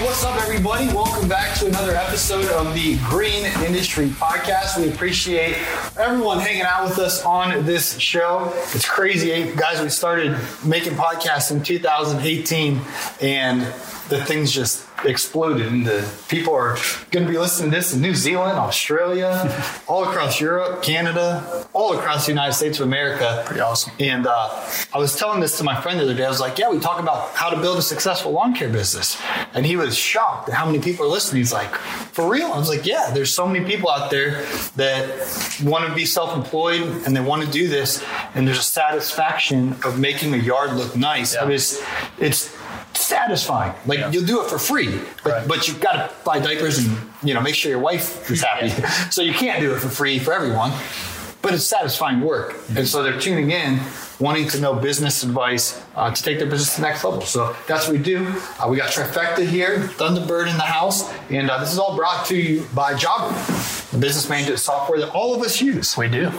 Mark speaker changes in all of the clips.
Speaker 1: What's up, everybody? Welcome back to another episode of the Green Industry Podcast. We appreciate everyone hanging out with us on this show. It's crazy, eh, guys. We started making podcasts in 2018, and the things just exploded into people are going to be listening to this in New Zealand, Australia, all across Europe, Canada, all across the United States of America.
Speaker 2: Pretty awesome.
Speaker 1: And uh, I was telling this to my friend the other day. I was like, "Yeah, we talk about how to build a successful lawn care business," and he was shocked at how many people are listening. He's like, "For real?" I was like, "Yeah, there's so many people out there that want to be self-employed and they want to do this, and there's a satisfaction of making a yard look nice.
Speaker 2: Yeah.
Speaker 1: I mean, it's it's satisfying. Like
Speaker 2: Yeah.
Speaker 1: you'll do it for free, but,
Speaker 2: Right.
Speaker 1: but you've got to buy diapers and you know make sure your wife is happy. so you can't do it for free for everyone, but it's satisfying work. And so they're tuning in, wanting to know business advice uh, to take their business to the next level. So that's what we do. Uh, we got Trifecta here, Thunderbird in the house, and uh, this is all brought to you by Jobber, business management software that all of us use.
Speaker 2: We do.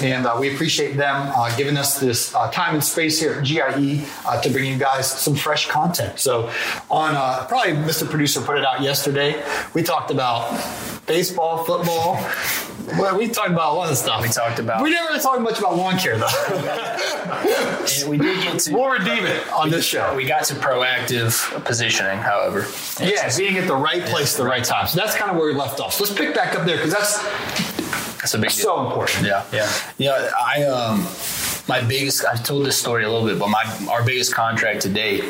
Speaker 1: And uh, we appreciate them uh, giving us this uh, time and space here at GIE uh, to bring you guys some fresh content. So, on uh, probably Mr. Producer put it out yesterday, we talked about baseball, football. Well, we talked about a lot of stuff.
Speaker 2: We talked about-
Speaker 1: We never really talked much about lawn care, though.
Speaker 2: And we did get to
Speaker 1: we'll redeem it on this show.
Speaker 2: we got to proactive positioning, however.
Speaker 1: Yeah, being at the right place at the right time. So that's kind of where we left off. So let's pick back up there because that's
Speaker 2: That's a big deal.
Speaker 1: so important.
Speaker 2: Yeah, yeah, yeah. I um, my biggest. I've told this story a little bit, but my our biggest contract to date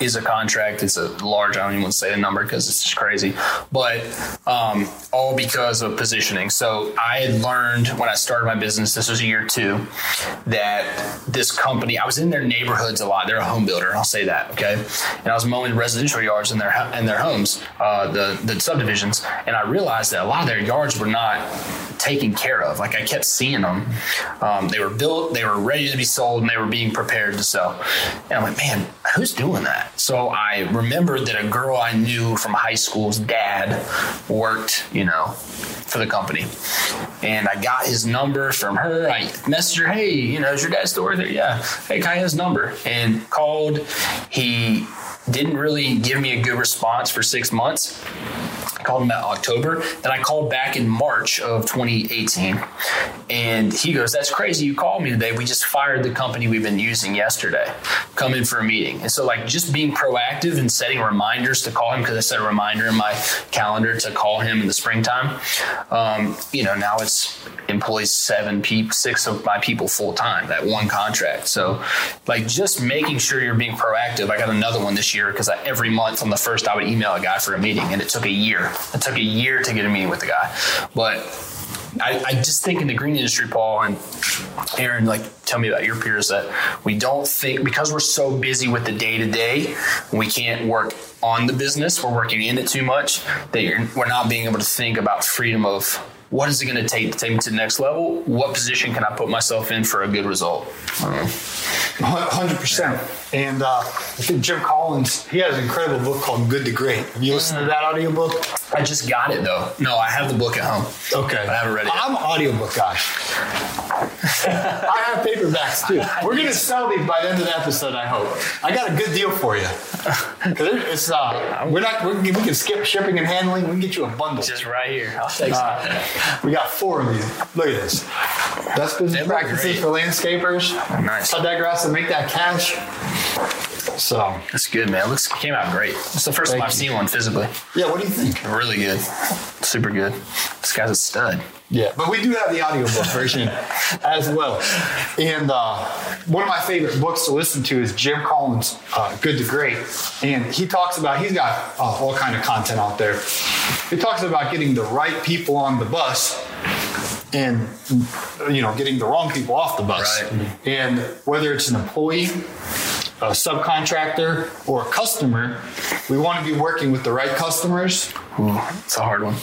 Speaker 2: is a contract. It's a large. I don't even want to say the number because it's just crazy. But um, all because of positioning. So I had learned when I started my business. This was year two. That this company. I was in their neighborhoods a lot. They're a home builder. I'll say that. Okay. And I was mowing residential yards in their in their homes, uh, the the subdivisions, and I realized that a lot of their yards were not taken care of. Like I kept seeing them. Um, they were built, they were ready to be sold, and they were being prepared to sell. And I'm like, man, who's doing that? So I remembered that a girl I knew from high school's dad worked, you know, for the company. And I got his number from her. I messaged her, hey, you know, is your dad still there? Yeah. Hey, can I his number? And called. He didn't really give me a good response for six months. Called him about October. Then I called back in March of 2018. And he goes, That's crazy. You called me today. We just fired the company we've been using yesterday. Come in for a meeting. And so, like, just being proactive and setting reminders to call him because I set a reminder in my calendar to call him in the springtime. Um, you know, now it's employs seven people, six of my people full time, that one contract. So, like, just making sure you're being proactive. I got another one this year because every month on the first, I would email a guy for a meeting, and it took a year. It took a year to get a meeting with the guy. But I, I just think in the green industry, Paul and Aaron, like, tell me about your peers that we don't think because we're so busy with the day to day, we can't work on the business. We're working in it too much that we're not being able to think about freedom of what is it going to take to take me to the next level? What position can I put myself in for a good result? I don't know.
Speaker 1: Hundred percent. And uh, I think Jim Collins, he has an incredible book called Good to Great. Have you listened to that audiobook?
Speaker 2: I just got it though. No, I have the book at home.
Speaker 1: Okay.
Speaker 2: I haven't read it. yet.
Speaker 1: I'm an audiobook guy. I have paperbacks too. We're gonna sell these by the end of the episode, I hope. I got a good deal for you. It's uh, we're not we're, we can skip shipping and handling. We can get you a bundle.
Speaker 2: Just right here. I'll take some.
Speaker 1: Uh, we got four of these. Look at this. That's business practices for landscapers.
Speaker 2: Nice.
Speaker 1: Cut that grass and make that cash. So
Speaker 2: That's good, man. It looks came out great. It's the first
Speaker 1: Thank
Speaker 2: time I've
Speaker 1: you.
Speaker 2: seen one physically.
Speaker 1: yeah, what do you think?
Speaker 2: Really good. Super good. This guy's a stud.
Speaker 1: Yeah, but we do have the audiobook version as well. And uh, one of my favorite books to listen to is Jim Collins' uh, Good to Great. And he talks about, he's got uh, all kind of content out there. He talks about getting the right people on the bus and, you know, getting the wrong people off the bus.
Speaker 2: Right.
Speaker 1: And whether it's an employee, a subcontractor, or a customer, we want to be working with the right customers.
Speaker 2: Ooh, it's a hard one.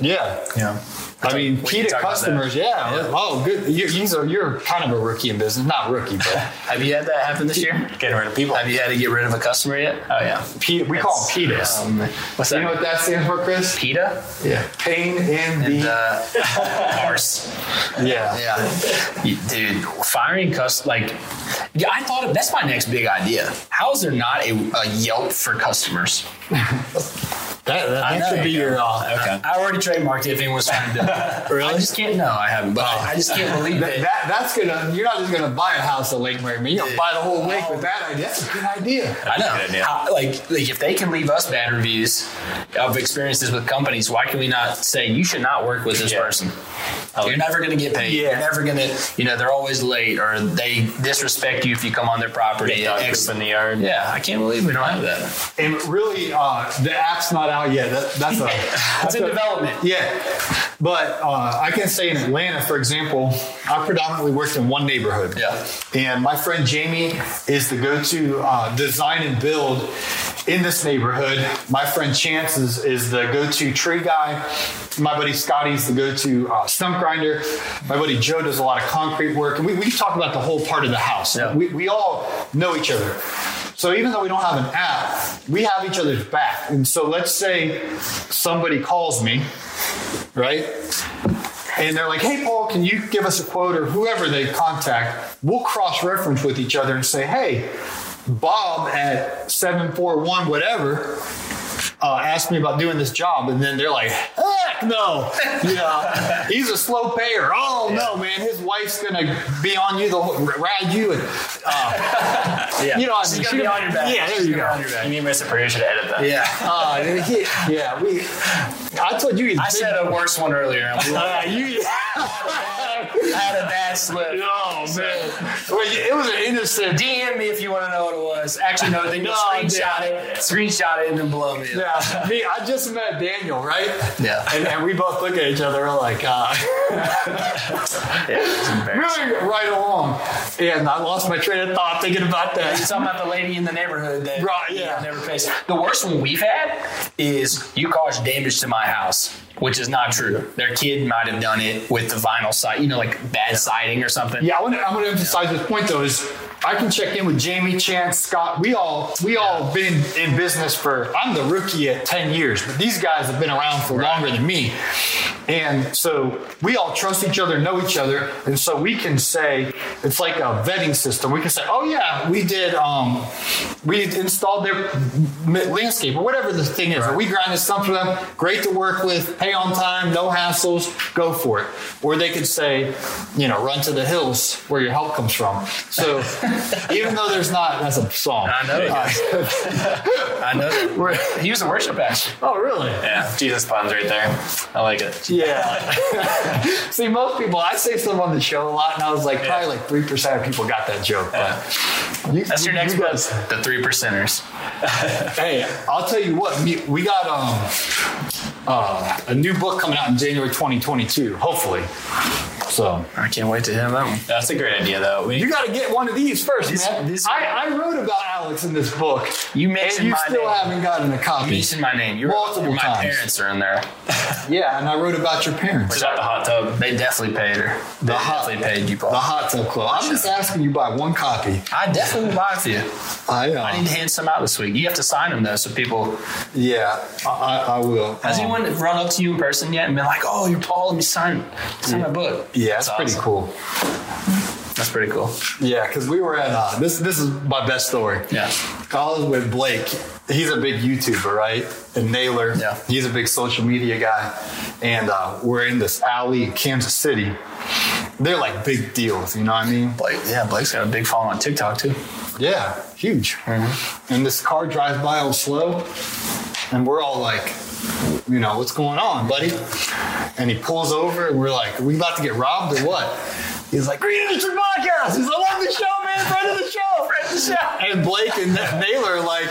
Speaker 1: Yeah.
Speaker 2: Yeah.
Speaker 1: I mean,
Speaker 2: We can
Speaker 1: PETA customers, yeah.
Speaker 2: Yeah.
Speaker 1: Oh, good. You're, you're, you're kind of a rookie in business. Not rookie, but
Speaker 2: Have you had that happen this year?
Speaker 3: Getting rid of people.
Speaker 2: Have you had to get rid of a customer yet? Oh yeah.
Speaker 1: PETA, we call them PETAs.
Speaker 2: Um, what's that?
Speaker 1: you know what that stands for, Chris?
Speaker 2: PETA
Speaker 1: Yeah. Pain in
Speaker 2: and
Speaker 1: the.
Speaker 2: uh, arse.
Speaker 1: yeah.
Speaker 2: Yeah, You- dude, firing cus like, yeah, I thought of, that's my next big idea. How is there not a, a Yelp for customers?
Speaker 1: That, that,
Speaker 2: I
Speaker 1: that
Speaker 2: know.
Speaker 1: should be your. Uh,
Speaker 3: Okay.
Speaker 2: I already trademarked it if anyone's trying to do it.
Speaker 1: Really?
Speaker 2: I just can't. No, I haven't. But I, I just can't believe
Speaker 1: that,
Speaker 2: it.
Speaker 1: that, that's gonna. You're not just gonna buy a house at Lake Mary. You're gonna buy the whole lake with that idea. That's a good idea.
Speaker 2: I know.
Speaker 3: Idea.
Speaker 2: How- like, like if they can leave us bad reviews of experiences with companies, why can we not say you should not work with this
Speaker 3: Yeah.
Speaker 2: person?
Speaker 3: like
Speaker 2: You're never going to get paid.
Speaker 1: Yeah.
Speaker 2: You're never going to, you know, they're always late or they disrespect you if you come on their property.
Speaker 3: Dog
Speaker 2: Ex-
Speaker 3: in the yard.
Speaker 2: yeah, I can't believe we don't have that.
Speaker 1: And really, uh, the app's not out yet. That, that's a.
Speaker 2: It's in development.
Speaker 1: Yeah, but uh, I can say in Atlanta, for example, I predominantly worked in one neighborhood.
Speaker 2: Yeah.
Speaker 1: And my friend Jamie is the go-to uh, design and build in this neighborhood. My friend Chance is, is the go-to tree guy. My buddy Scotty's the go-to uh, stump grinder. My buddy Joe does a lot of concrete work. And we, we talk about the whole part of the house.
Speaker 2: Yeah.
Speaker 1: We, we all know each other. So even though we don't have an app, we have each other's back. And so let's say somebody calls me, right? And they're like, hey, Paul, can you give us a quote or whoever they contact? We'll cross reference with each other and say, hey, Bob at 741 whatever uh, asked me about doing this job. And then they're like, heck no. You know, he's a slow payer. Oh, no, man. His wife's going to be on you, the whole- ride you. And, uh,
Speaker 2: Yeah.
Speaker 1: you know, what I
Speaker 2: She's
Speaker 1: mean,
Speaker 2: gonna be on your back.
Speaker 1: Yeah, there
Speaker 2: She's
Speaker 1: you go.
Speaker 2: on your back.
Speaker 3: You need Mr. Producer to edit that.
Speaker 2: Yeah.
Speaker 1: Uh, he- yeah, we. I told you.
Speaker 2: I said a worse one earlier.
Speaker 1: Uh, you.
Speaker 2: had a bad slip.
Speaker 1: Oh man, Well, it was an innocent.
Speaker 2: DM me if you want to know what it was. Actually, no, they you
Speaker 1: No,
Speaker 2: screenshot it, screenshot it, and then blow me. up.
Speaker 1: Yeah, me. I just met Daniel, right?
Speaker 2: Yeah.
Speaker 1: And, and we both look at each other. We're like, uh,
Speaker 3: Yeah,
Speaker 1: moving right along. And I lost my train of thought thinking about
Speaker 2: You're
Speaker 1: that.
Speaker 2: talking about the lady in the neighborhood that
Speaker 1: Right,
Speaker 2: you know,
Speaker 1: yeah.
Speaker 2: never pays. The worst one we've had is you caused damage to my house, which is not true. Their kid might have done it with the vinyl side, you know, like bad siding or something.
Speaker 1: Yeah, I want to. I want to emphasize this point though is I can check in with Jamie, Chance, Scott. We all we all been in business for. I'm the rookie at ten years, but these guys have been around for longer than me, and so we all trust each other, know each other, and so we can say it's like a vetting system. We can say, oh yeah, we did. Um, we installed their landscape or whatever the thing is. Or we grinded stumps for them. Great to work with. Pay on time. No hassles. Go for it. Or they could say, you know, run to the hills where your help comes from. So even though there's not, that's a song.
Speaker 2: I know. I know. that. He was a worship pastor.
Speaker 1: Oh, really?
Speaker 3: Yeah, Jesus puns right there. I like it.
Speaker 1: Yeah. See, most people, I say stuff on the show a lot, and I was like, probably like 3% of people got that joke. But you-
Speaker 2: That's your
Speaker 1: you
Speaker 2: next
Speaker 1: guys-
Speaker 2: book. The Three Percenters.
Speaker 1: Hey, I'll tell you what, we, we got um, uh, a new book coming out in January 2022, hopefully. So
Speaker 2: I can't wait to hear that one.
Speaker 3: That's a great idea, though. We,
Speaker 1: you got to get one of these first,
Speaker 2: This-
Speaker 1: man.
Speaker 2: this-
Speaker 1: I, I wrote about Alex in this book.
Speaker 2: You
Speaker 1: and
Speaker 2: mentioned
Speaker 1: you
Speaker 2: my
Speaker 1: still
Speaker 2: name.
Speaker 1: haven't gotten a copy.
Speaker 2: You mentioned my name. You're,
Speaker 1: Multiple
Speaker 2: my
Speaker 1: times.
Speaker 2: parents are in there.
Speaker 1: Yeah, and I wrote about your parents.
Speaker 3: was that the hot tub?
Speaker 2: They definitely paid her. They
Speaker 1: The hot-
Speaker 2: definitely paid you,
Speaker 1: The Hot Tub Club. I'm just asking you buy one copy.
Speaker 2: I definitely will buy it for you.
Speaker 1: I, uh,
Speaker 2: I need to hand some out this week. You have to sign them though, so people.
Speaker 1: yeah, I, I, I will.
Speaker 2: Has
Speaker 1: Um,
Speaker 2: anyone run up to you in person yet and been like, "Oh, you're Paul. Let me sign, sign my book."
Speaker 1: Yeah, it's
Speaker 2: That's
Speaker 1: pretty
Speaker 2: awesome.
Speaker 1: cool.
Speaker 2: That's pretty cool.
Speaker 1: Yeah, because we were at uh, this. This is my best story.
Speaker 2: Yeah.
Speaker 1: I was with Blake. He's a big YouTuber, right? And Naylor.
Speaker 2: Yeah.
Speaker 1: He's a big social media guy. And uh, we're in this alley in Kansas City. they're like big deals. You know what I mean?
Speaker 2: Blake, yeah, Blake's got a big following on TikTok too.
Speaker 1: Yeah, huge. And this car drives by all slow, and we're all like, you know, what's going on, buddy? And he pulls over, and we're like, are we about to get robbed or what? He's like, Green Industry Podcast. He's like, I love the show, man. Friend of the show. Friend of the show. And Blake and Naylor are like,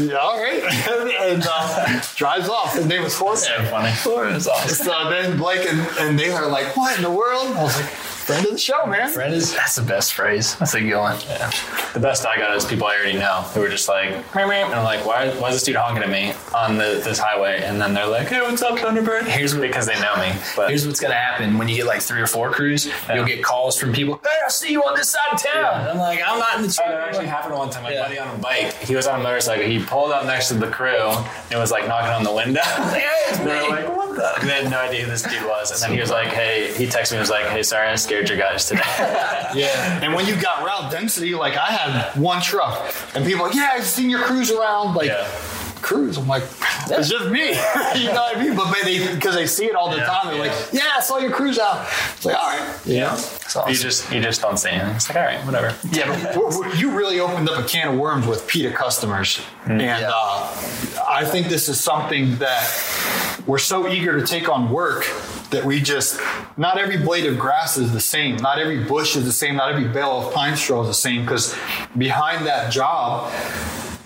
Speaker 1: yeah, all right. and uh, drives off. His name was Jorge.
Speaker 3: Yeah, funny.
Speaker 2: Florida's awesome.
Speaker 1: So then Blake and, and Naylor are like, what in the world? I was like, friend of the show, man.
Speaker 2: Friend is that's the best phrase. That's a good one.
Speaker 3: Yeah. The best I got is people I already know who are just like, meow, meow. and I'm like, why, why is this dude honking at me on the, this highway? And then they're like, hey, what's up, Thunderbird?
Speaker 2: Here's what
Speaker 3: because they know me. But
Speaker 2: Here's what's gonna happen when you get like three or four crews. You'll get calls from people. Hey, I see you on this side of town.
Speaker 3: Yeah.
Speaker 2: I'm like, I'm not in the
Speaker 3: Oh, that
Speaker 2: truck.
Speaker 3: actually happened one time. My
Speaker 2: Yeah.
Speaker 3: buddy on a bike, he was on a motorcycle. He pulled up next to the crew and was like knocking on the window.
Speaker 2: Hey, it's
Speaker 3: they were like, what the? They had no idea who this dude was. And then he was like, hey, he texted me and was like, hey, sorry, I scared your guys today.
Speaker 1: Yeah. And when you got route density, like I had one truck, and people are like, yeah, I've seen your crews around, like
Speaker 3: Yeah.
Speaker 1: crews. I'm like, it's just me. you know what I mean? But they because they see it all the
Speaker 3: Yeah,
Speaker 1: time, they're
Speaker 3: yeah.
Speaker 1: like, yeah, I saw your crews out. It's like, all right,
Speaker 3: yeah.
Speaker 2: Awesome.
Speaker 3: You just you just don't see anything. It's like, all right, whatever.
Speaker 1: Yeah, but you really opened up a can of worms with PETA customers. And
Speaker 2: Yeah.
Speaker 1: uh, I think this is something that we're so eager to take on work that we just, not every blade of grass is the same. Not every bush is the same. Not every bale of pine straw is the same because behind that job,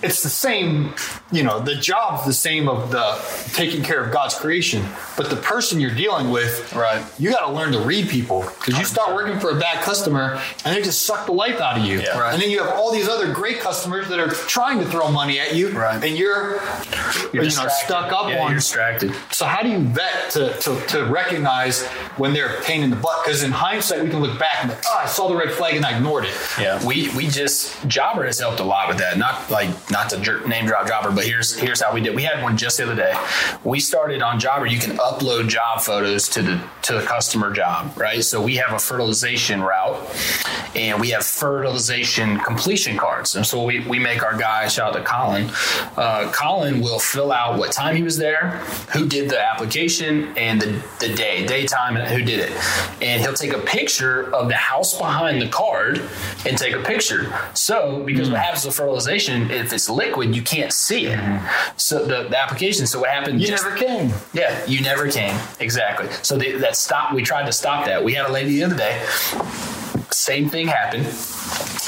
Speaker 1: it's the same, you know, the job's the same of the taking care of God's creation, but the person you're dealing with,
Speaker 2: Right.
Speaker 1: you got to learn to read people because you start working for a bad customer and they just suck the life out of you.
Speaker 3: Yeah.
Speaker 2: Right.
Speaker 1: And then you have all these other great customers that are trying to throw money at you,
Speaker 2: Right.
Speaker 1: and you're, you know, stuck up
Speaker 2: Yeah,
Speaker 1: on.
Speaker 2: you're distracted.
Speaker 1: So how do you vet to, to, to recognize when they're a pain in the butt? Because in hindsight, we can look back and like, oh, I saw the red flag and I ignored it.
Speaker 3: Yeah.
Speaker 2: We we just Jobber has helped a lot with that. Not like not to jer- name drop Jobber, but here's here's how we did. We had one just the other day. We started on Jobber. You can upload job photos to the to the customer job, right? So we have a fertilization route, and we have fertilization completion cards. And so we we make our guy shout out to Colin. Uh, Colin will fill out what time he was there, who did the application, and the the day, daytime, and who did it. And he'll take a picture of the house behind the card and take a picture. So, because what happens with fertilization, if it's liquid, you can't see it. Mm-hmm. So the, the application. So what happened?
Speaker 1: You
Speaker 2: just-
Speaker 1: never came.
Speaker 2: yeah, you never came. Exactly. So the, that stop. We tried to stop that. We had a lady the other day. Same thing happened.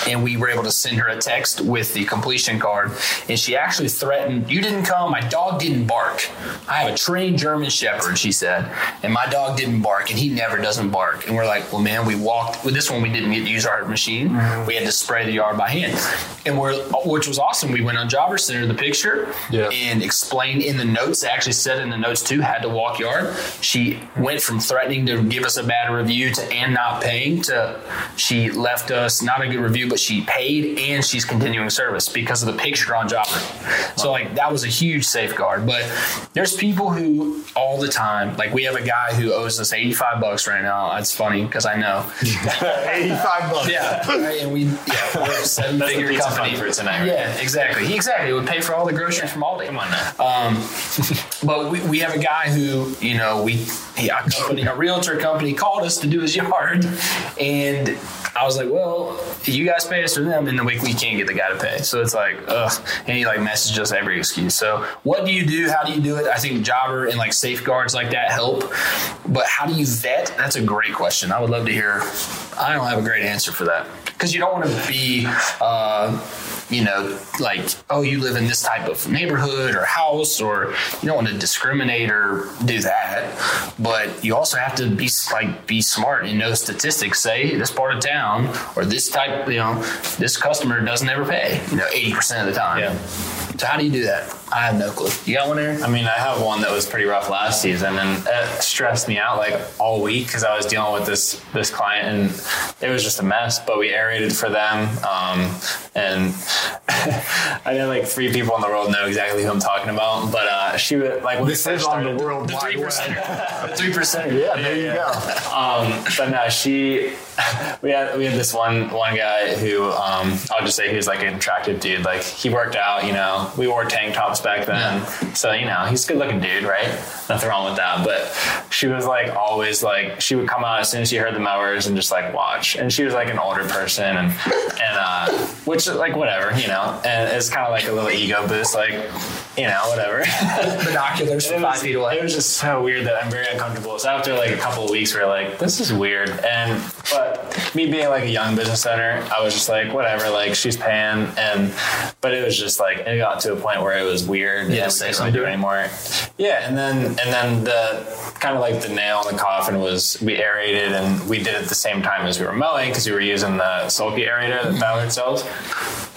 Speaker 2: And we were able to send her a text with the completion card. And she actually threatened, You didn't come. My dog didn't bark. I have a trained German Shepherd, she said. And my dog didn't bark. And he never doesn't bark. And we're like, Well, man, we walked. With this one, we didn't get to use our machine. Mm-hmm. We had to spray the yard by hand. And we're, which was awesome. We went on Jobber Center, the picture,
Speaker 1: Yeah.
Speaker 2: and explained in the notes, actually said in the notes too, had to walk yard. She went from threatening to give us a bad review to and not paying to she left us not a good review, but she paid and she's continuing service because of the picture on Jobber. So like that was a huge safeguard. But there's people who all the time, like we have a guy who owes us 85 bucks right now. That's funny because I know.
Speaker 1: 85 bucks.
Speaker 2: Yeah, right. And we, yeah, we're a seven figure company
Speaker 3: for tonight, right?
Speaker 2: Yeah, exactly. He exactly would pay for all the groceries from Aldi.
Speaker 3: Come on now.
Speaker 2: Um, but we, we have a guy who, you know, we a company, a realtor company called us to do his yard, and I was like, well, you guys pay us for them, and then we, we can't get the guy to pay. So it's like, ugh. And he like messaged us every excuse. So what do you do? How do you do it? I think Jobber and like safeguards like that help. But how do you vet? That's a great question. I would love to hear. I don't have a great answer for that because you don't want to be. Uh, you know, like, oh, you live in this type of neighborhood or house, or you don't want to discriminate or do that. But you also have to be like be smart and know statistics. Say this part of town or this type, you know, this customer doesn't ever pay. You know, eighty percent of the time.
Speaker 3: Yeah.
Speaker 2: So how do you do that? I have no clue. You got one there?
Speaker 3: I mean, I have one that was pretty rough last season, and it stressed me out like all week because I was dealing with this this client, and it was just a mess. But we aerated for them, um, and I know like three people in the world know exactly who I'm talking about. But uh, she was like when
Speaker 1: This
Speaker 3: we
Speaker 1: is on the world
Speaker 2: The
Speaker 1: wide
Speaker 2: three
Speaker 1: web.
Speaker 2: percent. Three percent.
Speaker 1: Yeah, there you go.
Speaker 3: Um, but no, she. We had we had this one one guy who um, I'll just say he was like an attractive dude. Like he worked out, you know. We wore tank tops back then, so you know he's a good looking dude, right? Nothing wrong with that. But she was like always like she would come out as soon as she heard the mowers and just like watch. And she was like an older person and and uh, which like whatever you know. And it's kind of like a little ego boost, like you know whatever.
Speaker 2: Binoculars
Speaker 3: It
Speaker 2: from
Speaker 3: was,
Speaker 2: five feet away.
Speaker 3: it was just so weird that I'm very uncomfortable. So after like a couple of weeks, we are like, this is weird. And but me being like a young business owner, I was just like, whatever. Like she's paying, and but it was just like it got to a point where it was weird.
Speaker 2: Yeah,
Speaker 3: and we couldn't
Speaker 2: something.
Speaker 3: really do it anymore. Yeah, and then and then the kind of like the nail in the coffin was we aerated and we did it at the same time as we were mowing because we were using the sulky aerator that Ballard mm-hmm. sells.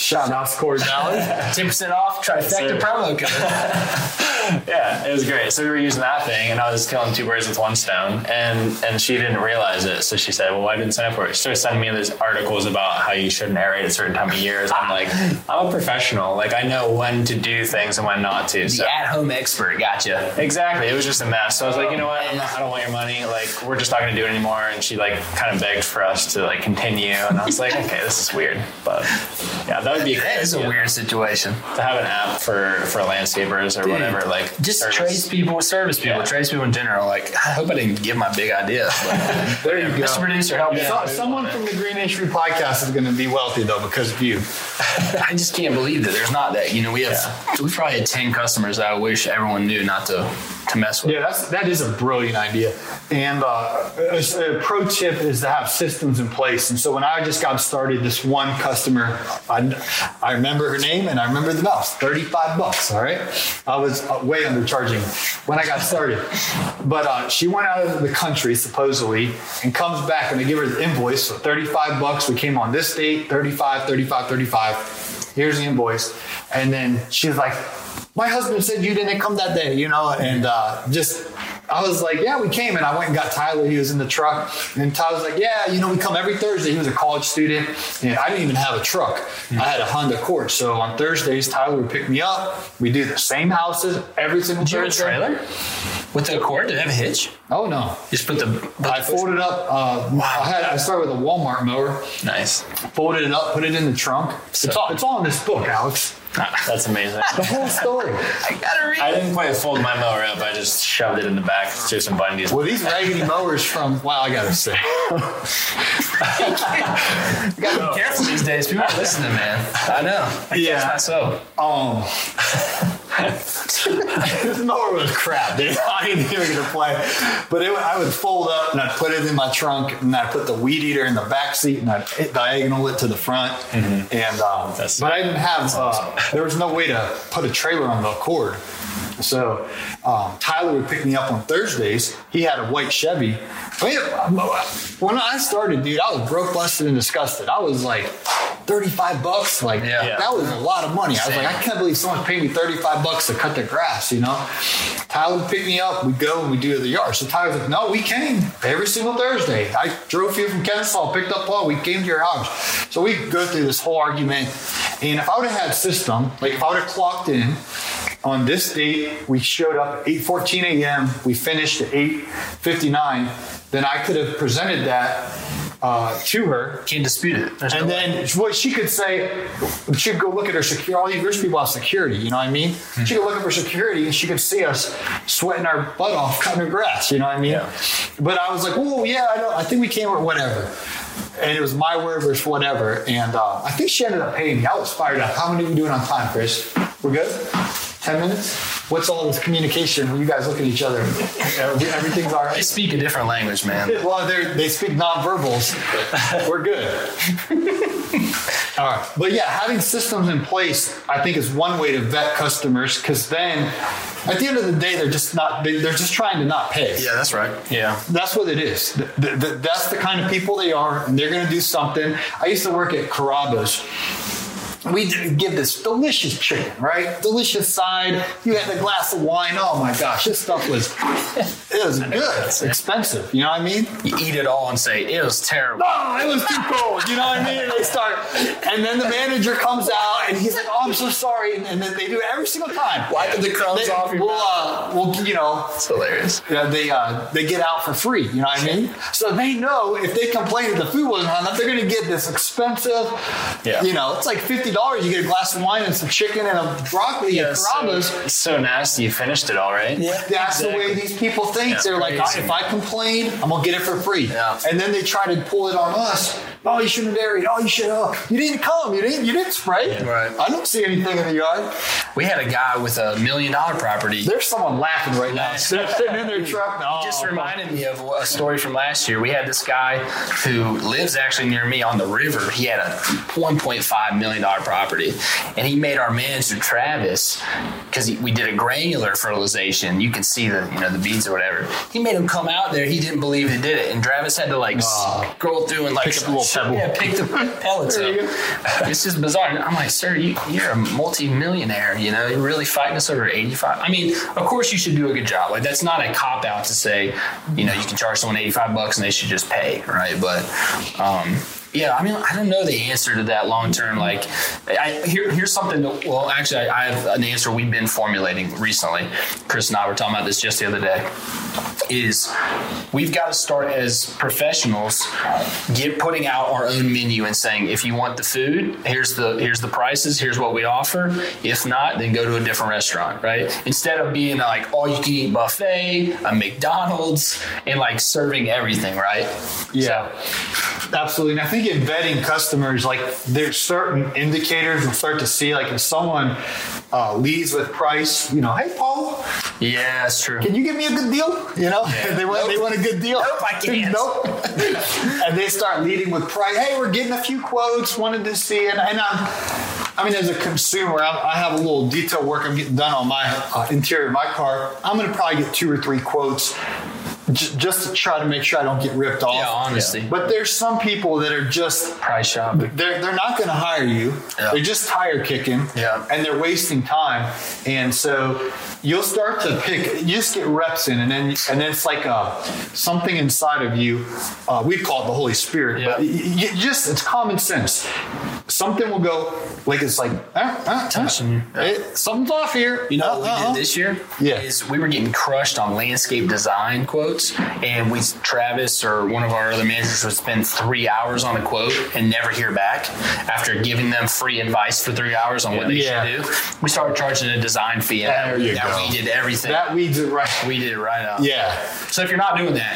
Speaker 1: Shout out to Corey Valley.
Speaker 2: Ten percent off trifecta promo code.
Speaker 3: Yeah, it was great. So we were using that thing, and I was killing two birds with one stone, and and she didn't realize it. So she said, "Well, why didn't you sign up for it?" She started sending me these articles about how you shouldn't aerate at a certain time of years. I'm like, I'm a professional. Like I know when to do things and when not to. So
Speaker 2: The at-home expert, gotcha.
Speaker 3: Exactly. It was just a mess. So I was like, you know what? I'm not, I don't want your money. Like, we're just not going to do it anymore. And she like kind of begged for us to like continue. And I was like, okay, this is weird. But yeah, that would be a great
Speaker 2: That is a weird situation.
Speaker 3: to have an app for for landscapers or whatever. Like
Speaker 2: Just
Speaker 3: service.
Speaker 2: tradespeople, service people,
Speaker 3: Yeah.
Speaker 2: tradespeople in general. Like, I hope I didn't give my big idea. But
Speaker 1: There you go.
Speaker 2: Mr. Producer, help me
Speaker 1: So- someone from the Green Industry Podcast is going to be wealthy though because of you.
Speaker 2: I just can't believe that there's not that. You know, we have we probably had ten customers that I wish everyone knew not to to mess with.
Speaker 1: Yeah, that's that is a brilliant idea. And uh, a, a pro tip is to have systems in place. And so when I just got started, this one customer, I, I remember her name and I remember the mouse, thirty-five bucks. All right, I was uh, way undercharging when I got started. But uh, she went out of the country supposedly and comes back and I give her the invoice. So thirty-five bucks. We came on this date, 35, 35, 35. Here's the invoice. And then she's like, my husband said you didn't come that day, you know, and uh, just I was like, yeah, we came, and I went and got Tyler. He was in the truck, and Tyler was like, yeah, you know, we come every Thursday. He was a college student, and I didn't even have a truck. I had a Honda Accord, so on Thursdays, Tyler would pick me up. We do the same houses every single
Speaker 2: Did you have a trailer with the Accord? Did it have a hitch?
Speaker 1: Oh no.
Speaker 2: Just put the. Put
Speaker 1: I
Speaker 2: the
Speaker 1: folded up. Uh, I had. I started with a Walmart mower.
Speaker 2: nice.
Speaker 1: Folded it up, put it in the trunk. It's all. It's all in this book, Alex.
Speaker 3: That's amazing.
Speaker 1: The whole story.
Speaker 2: I gotta read.
Speaker 3: I didn't quite fold my mower up. I just shoved it in the back through some bundies.
Speaker 1: Well, these raggedy mowers from. Wow, I gotta say.
Speaker 2: You gotta be careful these days. People are listening, man. I know. I
Speaker 1: Yeah.
Speaker 2: catch myself.
Speaker 1: Um, this mower was crap, dude. I ain't even gonna play. But it, I would fold up and I'd put it in my trunk and I'd put the weed eater in the back seat and I'd hit diagonal it to the front. And um, but I didn't have. Uh, there was no way to put a trailer on the Accord. So um, Tyler would pick me up on Thursdays. He had a white Chevy. I mean, when I started, dude, I was broke, busted, and disgusted. I was like, 35 bucks. Like,
Speaker 2: Yeah.
Speaker 1: that was a lot of money. I was like, I can't believe someone paid me 35 bucks to cut the grass, you know? Tyler would pick me up, we'd go and we do the yard. So Tyler's like, no, we came every single Thursday. I drove here from Kennesaw, picked up Paul, we came to your house. So we go through this whole argument. And if I would have had system, like if I would have clocked in, on this date, we showed up at 8:14 a.m. We finished at 8:59. Then I could have presented that uh, to her,
Speaker 2: Can't dispute it. There's
Speaker 1: and
Speaker 2: no
Speaker 1: then what she could say, she could go look at her security. All these rich people have security, you know what I mean? She could look at her security and she could see us sweating our butt off cutting her grass, you know what I mean?
Speaker 3: Yeah.
Speaker 1: But I was like, oh yeah, I, I think we came or whatever. And it was my word versus whatever. And uh, I think she ended up paying me. I was fired up. How many are we doing on time, Chris? We're good? 10 minutes? What's all this communication when you guys look at each other? Everything's all right.
Speaker 2: They speak a different language, man.
Speaker 1: Well, they're- speak nonverbals. But we're good. All right. But yeah, having systems in place, I think, is one way to vet customers because then at the end of the day, they're just not, they- they're just trying to not pay.
Speaker 2: Yeah, that's right.
Speaker 3: Yeah.
Speaker 1: That's what it is. Th- th- th- that's the kind of people they are, and they're going to do something. I used to work at Carrabba's. We give this delicious chicken, right? Delicious side. You had a glass of wine. Oh my gosh, this stuff was it was good. It's expensive. You know what I mean?
Speaker 2: You eat it all and say it was terrible.
Speaker 1: Oh, it was too cold. You know what I mean? And they start, and then the manager comes out and he's like, "Oh, I'm so sorry," and, and then they do it every single time.
Speaker 2: Wiping the crumbs
Speaker 1: They-
Speaker 2: off your
Speaker 1: we'll, uh, we'll, you know,
Speaker 2: It's hilarious.
Speaker 1: yeah, they uh, they get out for free. You know what I mean? So they know if they complain that the food wasn't hot enough, they're going to get this expensive.
Speaker 3: Yeah.
Speaker 1: You know, it's like fifty fifty dollars, you get a glass of wine and some chicken and a broccoli
Speaker 3: Yeah,
Speaker 1: and
Speaker 3: so, so nasty. You finished it all, right?
Speaker 2: Yeah.
Speaker 1: That's the way these people think.
Speaker 3: Yeah,
Speaker 1: They're like,
Speaker 3: crazy.
Speaker 1: if I complain, I'm gonna get it for free.
Speaker 2: Yeah.
Speaker 1: And then they try to pull it on us. Oh, you shouldn't have aerated. Oh, you should have. You didn't come. You didn't. You didn't spray.
Speaker 2: Right.
Speaker 1: I don't see anything in the yard.
Speaker 2: We had a guy with a million dollar property.
Speaker 1: There's someone laughing right now. Sitting in their truck. Oh,
Speaker 2: just reminded me of a story from last year. We had this guy who lives actually near me on the river. He had a 1.5 million dollar property, and he made our manager Travis because we did a granular fertilization. You can see the you know the beads or whatever. He made him come out there. He didn't believe he did it, and Travis had to like oh. scroll through and like
Speaker 1: Pick up a little pebble.
Speaker 2: yeah, pick the pellets up. It's just bizarre. And I'm like, sir, you, you're a multi-millionaire. You know, you're really fighting us over 85. I mean, of course you should do a good job. Like that's not a cop out to say, you know, you can charge someone 85 bucks and they should just pay, right? But um, yeah, I mean, I don't know the answer to that long term. Like, I, here, here's something. That, well, actually, I, I have an answer we've been formulating recently. Chris and I were talking about this just the other day. Is we've got to start as professionals, get putting out our own menu and saying, if you want the food, here's the here's the prices, here's what we offer. If not, then go to a different restaurant, right? Instead of being like all you can eat buffet, a McDonald's, and like serving everything, right?
Speaker 1: Yeah, absolutely. And I think in vetting customers, like there's certain indicators you'll start to see. Like if someone uh, leads with price, you know, hey Paul,
Speaker 2: Yeah, that's true.
Speaker 1: can you give me a good deal? You know, they want they want a good deal.
Speaker 2: Nope, I can't.
Speaker 1: nope. and they start leading with price. Hey, we're getting a few quotes. Wanted to see, and, and I'm, I mean, as a consumer, I have a little detail work I'm getting done on my uh, interior of my car. I'm going to probably get two or three quotes. J- Just to try to make sure I don't get ripped off.
Speaker 2: Yeah, honestly.
Speaker 1: But there's some people that are just
Speaker 2: Price shopping.
Speaker 1: they're, they're not going to hire you.
Speaker 2: Yeah.
Speaker 1: They're just tire kicking.
Speaker 2: Yeah.
Speaker 1: And they're wasting time. And so you'll start to pick, you just get reps in, and then and then it's like uh, something inside of you. Uh, we call it the Holy Spirit, but
Speaker 2: Yeah.
Speaker 1: y- y- just it's common sense. Something will go like it's like uh, uh,
Speaker 2: Touching you.
Speaker 1: uh, it- something's off here.
Speaker 2: You know what we
Speaker 1: Uh-uh.
Speaker 2: did this year?
Speaker 1: Yeah.
Speaker 2: Is we were getting crushed on landscape design quotes, and we Travis or one of our other managers would spend three hours on a quote and never hear back after giving them free advice for three hours on what they
Speaker 1: Yeah.
Speaker 2: should do. We started charging a design fee, and
Speaker 1: There you
Speaker 2: that
Speaker 1: go.
Speaker 2: we did everything.
Speaker 1: That weeds it right.
Speaker 2: we did it right out.
Speaker 1: Yeah.
Speaker 2: So if you're not doing that,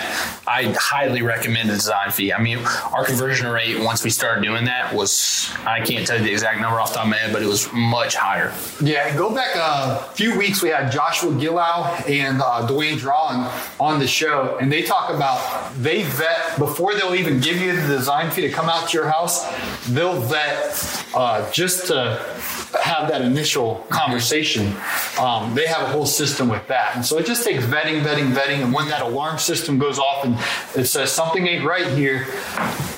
Speaker 2: I highly recommend a design fee. I mean, our conversion rate once we started doing that was I can't tell you the exact number off the top of my head, but it was much higher.
Speaker 1: Yeah, go back a few weeks. We had Joshua Gillow and uh, Dwayne Drawn on the show, and they talk about they vet before they'll even give you the design fee to come out to your house. They'll vet uh, just to have that initial conversation. Um, they have a whole system with that, and so it just takes vetting, vetting, vetting. And when that alarm system goes off and it says something ain't right here,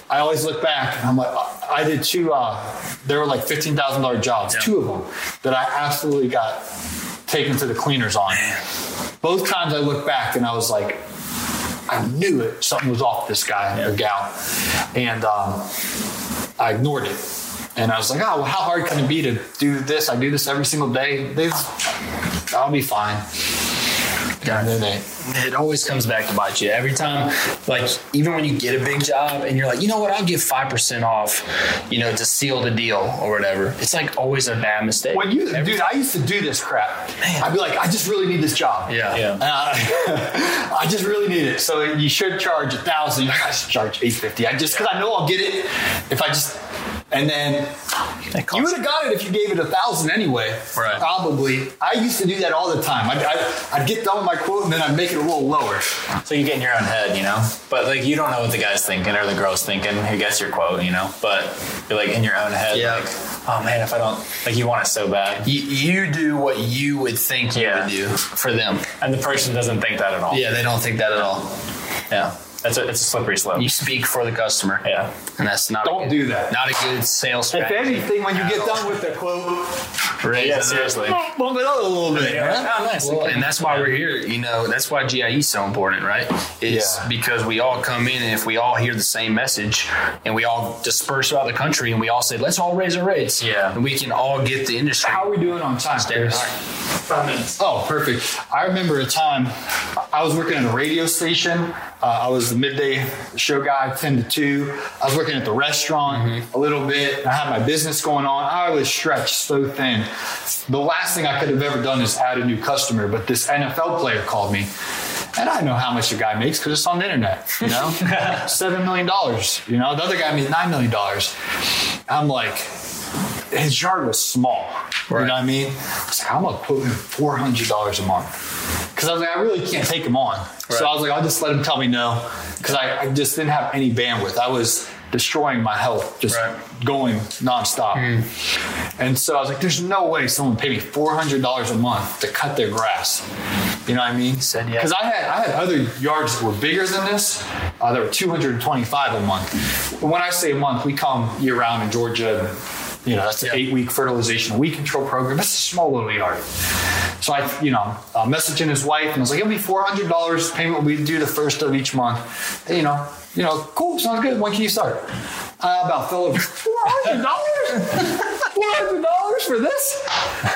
Speaker 1: I always look back and I'm like, I did two. Uh, there were like fifteen thousand dollar jobs,
Speaker 2: Yeah.
Speaker 1: two of them that I absolutely got taken to the cleaners on. Both times I look back and I was like, I knew it. Something was off this guy or gal, and um, I ignored it. And I was like, oh, well, how hard can it be to do this? I do this every single day. They, I'll be fine. And then they,
Speaker 2: It always comes back to bite you every time. Like even when you get a big job and you're like, you know what, I'll give five percent off, you know, to seal the deal or whatever. It's like always a bad mistake.
Speaker 1: when you,
Speaker 2: Every
Speaker 1: dude, I used to do this crap. I'd be like, I just really need this job.
Speaker 2: Yeah.
Speaker 3: Yeah.
Speaker 1: And I, I just really need it. So you should charge a thousand. I should charge eight fifty. I just because I know I'll get it if I just. And then you would have got it if you gave it a thousand anyway.
Speaker 2: Right.
Speaker 1: Probably. I used to do that all the time. I'd, I'd, I'd get done with my quote and then I'd make it a little lower.
Speaker 3: So you get in your own head, you know? But like you don't know what the guy's thinking or the girl's thinking who gets your quote, you know? But you're like in your own head,
Speaker 2: Yeah.
Speaker 3: like, oh man, if I don't like you want it so bad.
Speaker 2: you, you do what you would think you would do for them.
Speaker 3: And the person doesn't think that at all.
Speaker 2: Yeah, they don't think that at all.
Speaker 3: Yeah. It's a it's a slippery slope.
Speaker 2: You speak for the customer.
Speaker 3: yeah.
Speaker 2: And that's not
Speaker 1: Don't
Speaker 2: a good,
Speaker 1: do that.
Speaker 2: Not a good sales
Speaker 1: If
Speaker 2: strategy.
Speaker 1: anything, when you get done with the quote,
Speaker 2: Raise
Speaker 3: Yeah,
Speaker 2: it.
Speaker 3: seriously.
Speaker 1: bump it up a little bit.
Speaker 3: Yeah. Oh, nice.
Speaker 2: Well, and that's why we're here. You know, that's why GIE is so important, right? It's
Speaker 1: Yeah.
Speaker 2: because we all come in and if we all hear the same message and we all disperse throughout the country and we all say, let's all raise our rates.
Speaker 3: Yeah.
Speaker 2: And we can all get the industry.
Speaker 1: How are we doing on time,
Speaker 2: Standard.
Speaker 1: Chris?
Speaker 3: Five minutes.
Speaker 1: Oh, perfect. I remember a time I was working at a radio station Uh, I was the midday show guy, 10 to 2. I was working at the restaurant mm-hmm. a little bit. I had my business going on. I was stretched so thin. The last thing I could have ever done is add a new customer, but this NFL player called me. And I know how much a guy makes because it's on the internet, you know? $7 million, you know? The other guy made $9 million. I'm like, his yard was small. You know what I mean? I was like, I'm gonna quote him four hundred dollars a month because I was like, I really can't take him on. So I was like, I'll just let him tell me no because I, I just didn't have any bandwidth. I was destroying my health, just
Speaker 2: Right.
Speaker 1: going nonstop. And so I was like, there's no way someone would pay me four hundred dollars a month to cut their grass. You know what I mean?
Speaker 2: Said yes.
Speaker 1: Because I had I had other yards that were bigger than this. Uh, that were 225 a month. But when I say a month, we come year round in Georgia. And, you know, that's an
Speaker 2: Yeah.
Speaker 1: eight week fertilization weed control program. That's a small little yard. So I, you know, uh, messaging his wife and I was like, it'll be $400 payment will be due the first of each month. And, you know, you know, cool, sounds good. When can you start? Uh, about fell over $400? $400 for this?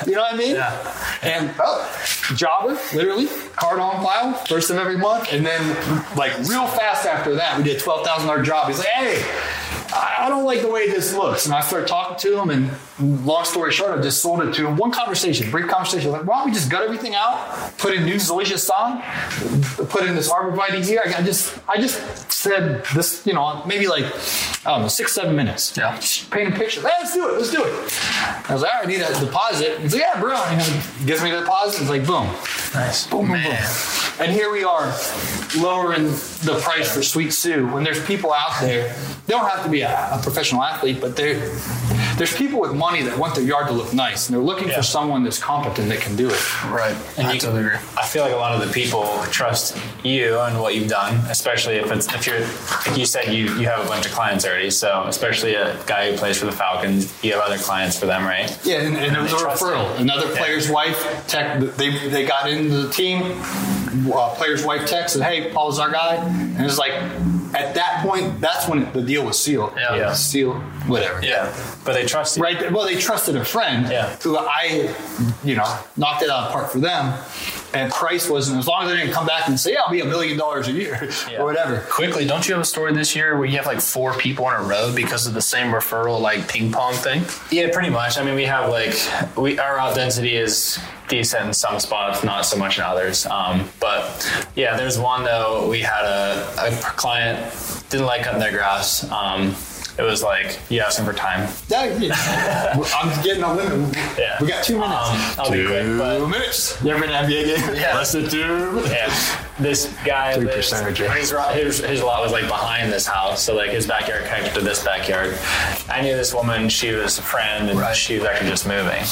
Speaker 1: You know what I mean?
Speaker 2: Yeah.
Speaker 1: And oh, jobber, literally, card on file, first of every month. And then, like, real fast after that, we did a $12,000 job. He's like, hey, I I don't like the way this looks. And I started talking to him, and long story short, I just sold it to him. One conversation, brief conversation. Like, why don't we just gut everything out, put in new Zoysia song, put in this arborvitae here? I just, I just said this, you know, maybe like, I don't know, six, seven minutes.
Speaker 2: Yeah.
Speaker 1: Just paint a picture. Hey, let's do it. Let's do it. I was like, all right, I need a deposit. He's like, yeah, bro. And he gives me the deposit. It's like, boom.
Speaker 2: Nice.
Speaker 1: Boom, boom,
Speaker 2: Man.
Speaker 1: boom. And here we are lowering the price for Sweet Sue when there's people out there. They don't have to be a, a professional athlete, but there, there's people with money that want their yard to look nice, and they're looking
Speaker 3: Yeah.
Speaker 1: for someone that's competent that can do it.
Speaker 2: Right.
Speaker 3: And
Speaker 2: I
Speaker 3: you
Speaker 2: totally agree.
Speaker 3: I feel like a lot of the people trust you and what you've done, especially if it's if you're like you said you you have a bunch of clients already. So especially a guy who plays for the Falcons, you have other clients for them, right?
Speaker 1: Yeah, and, and it was a referral.
Speaker 3: you.
Speaker 1: Another player's wife, tech, they they got into the team. Uh, player's wife texted, "Hey, Paul's our guy," and it's like, at that point, that's when the deal was sealed.
Speaker 2: Yeah.
Speaker 3: Yeah.
Speaker 1: sealed, whatever.
Speaker 3: Yeah, but they trusted.
Speaker 1: Right. Well, they trusted a friend
Speaker 3: Yeah.
Speaker 1: who I, you know, knocked it out of the park for them. And price wasn't as long as they didn't come back and say, yeah, "I'll be a million dollars a year"
Speaker 3: Yeah.
Speaker 1: or whatever.
Speaker 2: Quickly, don't you have a story this year where you have like four people on a road because of the same referral, like ping pong thing?
Speaker 3: Yeah, pretty much. I mean, we have like we our route density is decent in some spots, not so much in others. Um, but yeah, there's one though. We had a, a client didn't like cutting their grass. Um, it was like you asking for time.
Speaker 1: Yeah. I'm getting a limit.
Speaker 3: Yeah.
Speaker 1: We got two minutes.
Speaker 3: Um, I'll be quick, but
Speaker 1: two minutes. You ever been to NBA game?
Speaker 3: Yeah.
Speaker 1: Less than two.
Speaker 3: Yeah, this guy,
Speaker 1: Three
Speaker 3: lives-
Speaker 1: percentage, yeah.
Speaker 3: his, his, his lot was like behind this house, so like his backyard connected to this backyard. I knew this woman; she was a friend, and
Speaker 2: Right.
Speaker 3: she was actually just moving.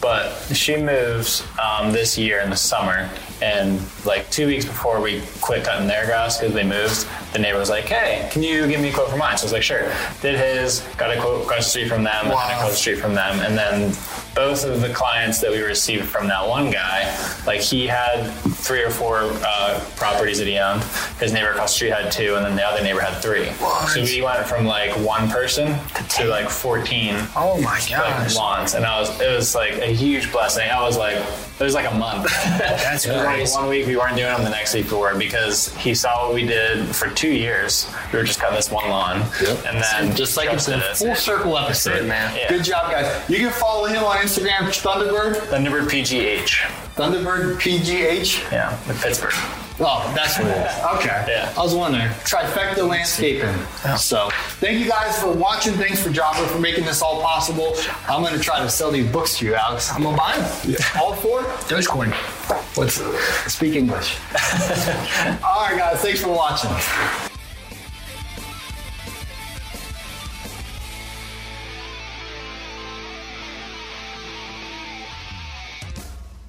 Speaker 3: But she moves um, this year in the summer, and like two weeks before we quit cutting their grass because they moved, the neighbor was like, "Hey, can you give me a quote for mine?" So I was like, "Sure." Did his, got a quote across the street from them, and then across the street from them, and then both of the clients that we received from that one guy, like he had three or four uh, properties that he owned. His neighbor across the street had two, and then the other neighbor had three. So we went from like one person to like 14
Speaker 2: Oh my
Speaker 3: like
Speaker 2: gosh.
Speaker 3: lawns, and I was it was like a huge blessing. I was like it was like a month.
Speaker 2: That's
Speaker 3: like
Speaker 2: crazy.
Speaker 3: one week we weren't doing them, the next week we were because he saw what we did for two years. We were just cutting this one lawn, and then
Speaker 1: Just like it's a full circle episode,
Speaker 2: man.
Speaker 3: Yeah.
Speaker 1: Good job, guys. You can follow him on Instagram, Thunderbird,
Speaker 3: Thunderbird PGH.
Speaker 1: Thunderbird PGH.
Speaker 3: Yeah, with Pittsburgh.
Speaker 1: Oh, that's what it is. Okay.
Speaker 3: Yeah.
Speaker 1: I was wondering. Trifecta landscaping. So, thank you guys for watching. Thanks for Jobber for making this all possible. I'm going to try to sell these books to you, Alex.
Speaker 2: I'm gonna buy them.
Speaker 1: All four?
Speaker 2: Dogecoin.
Speaker 1: What's speak English? all right, guys. Thanks for watching.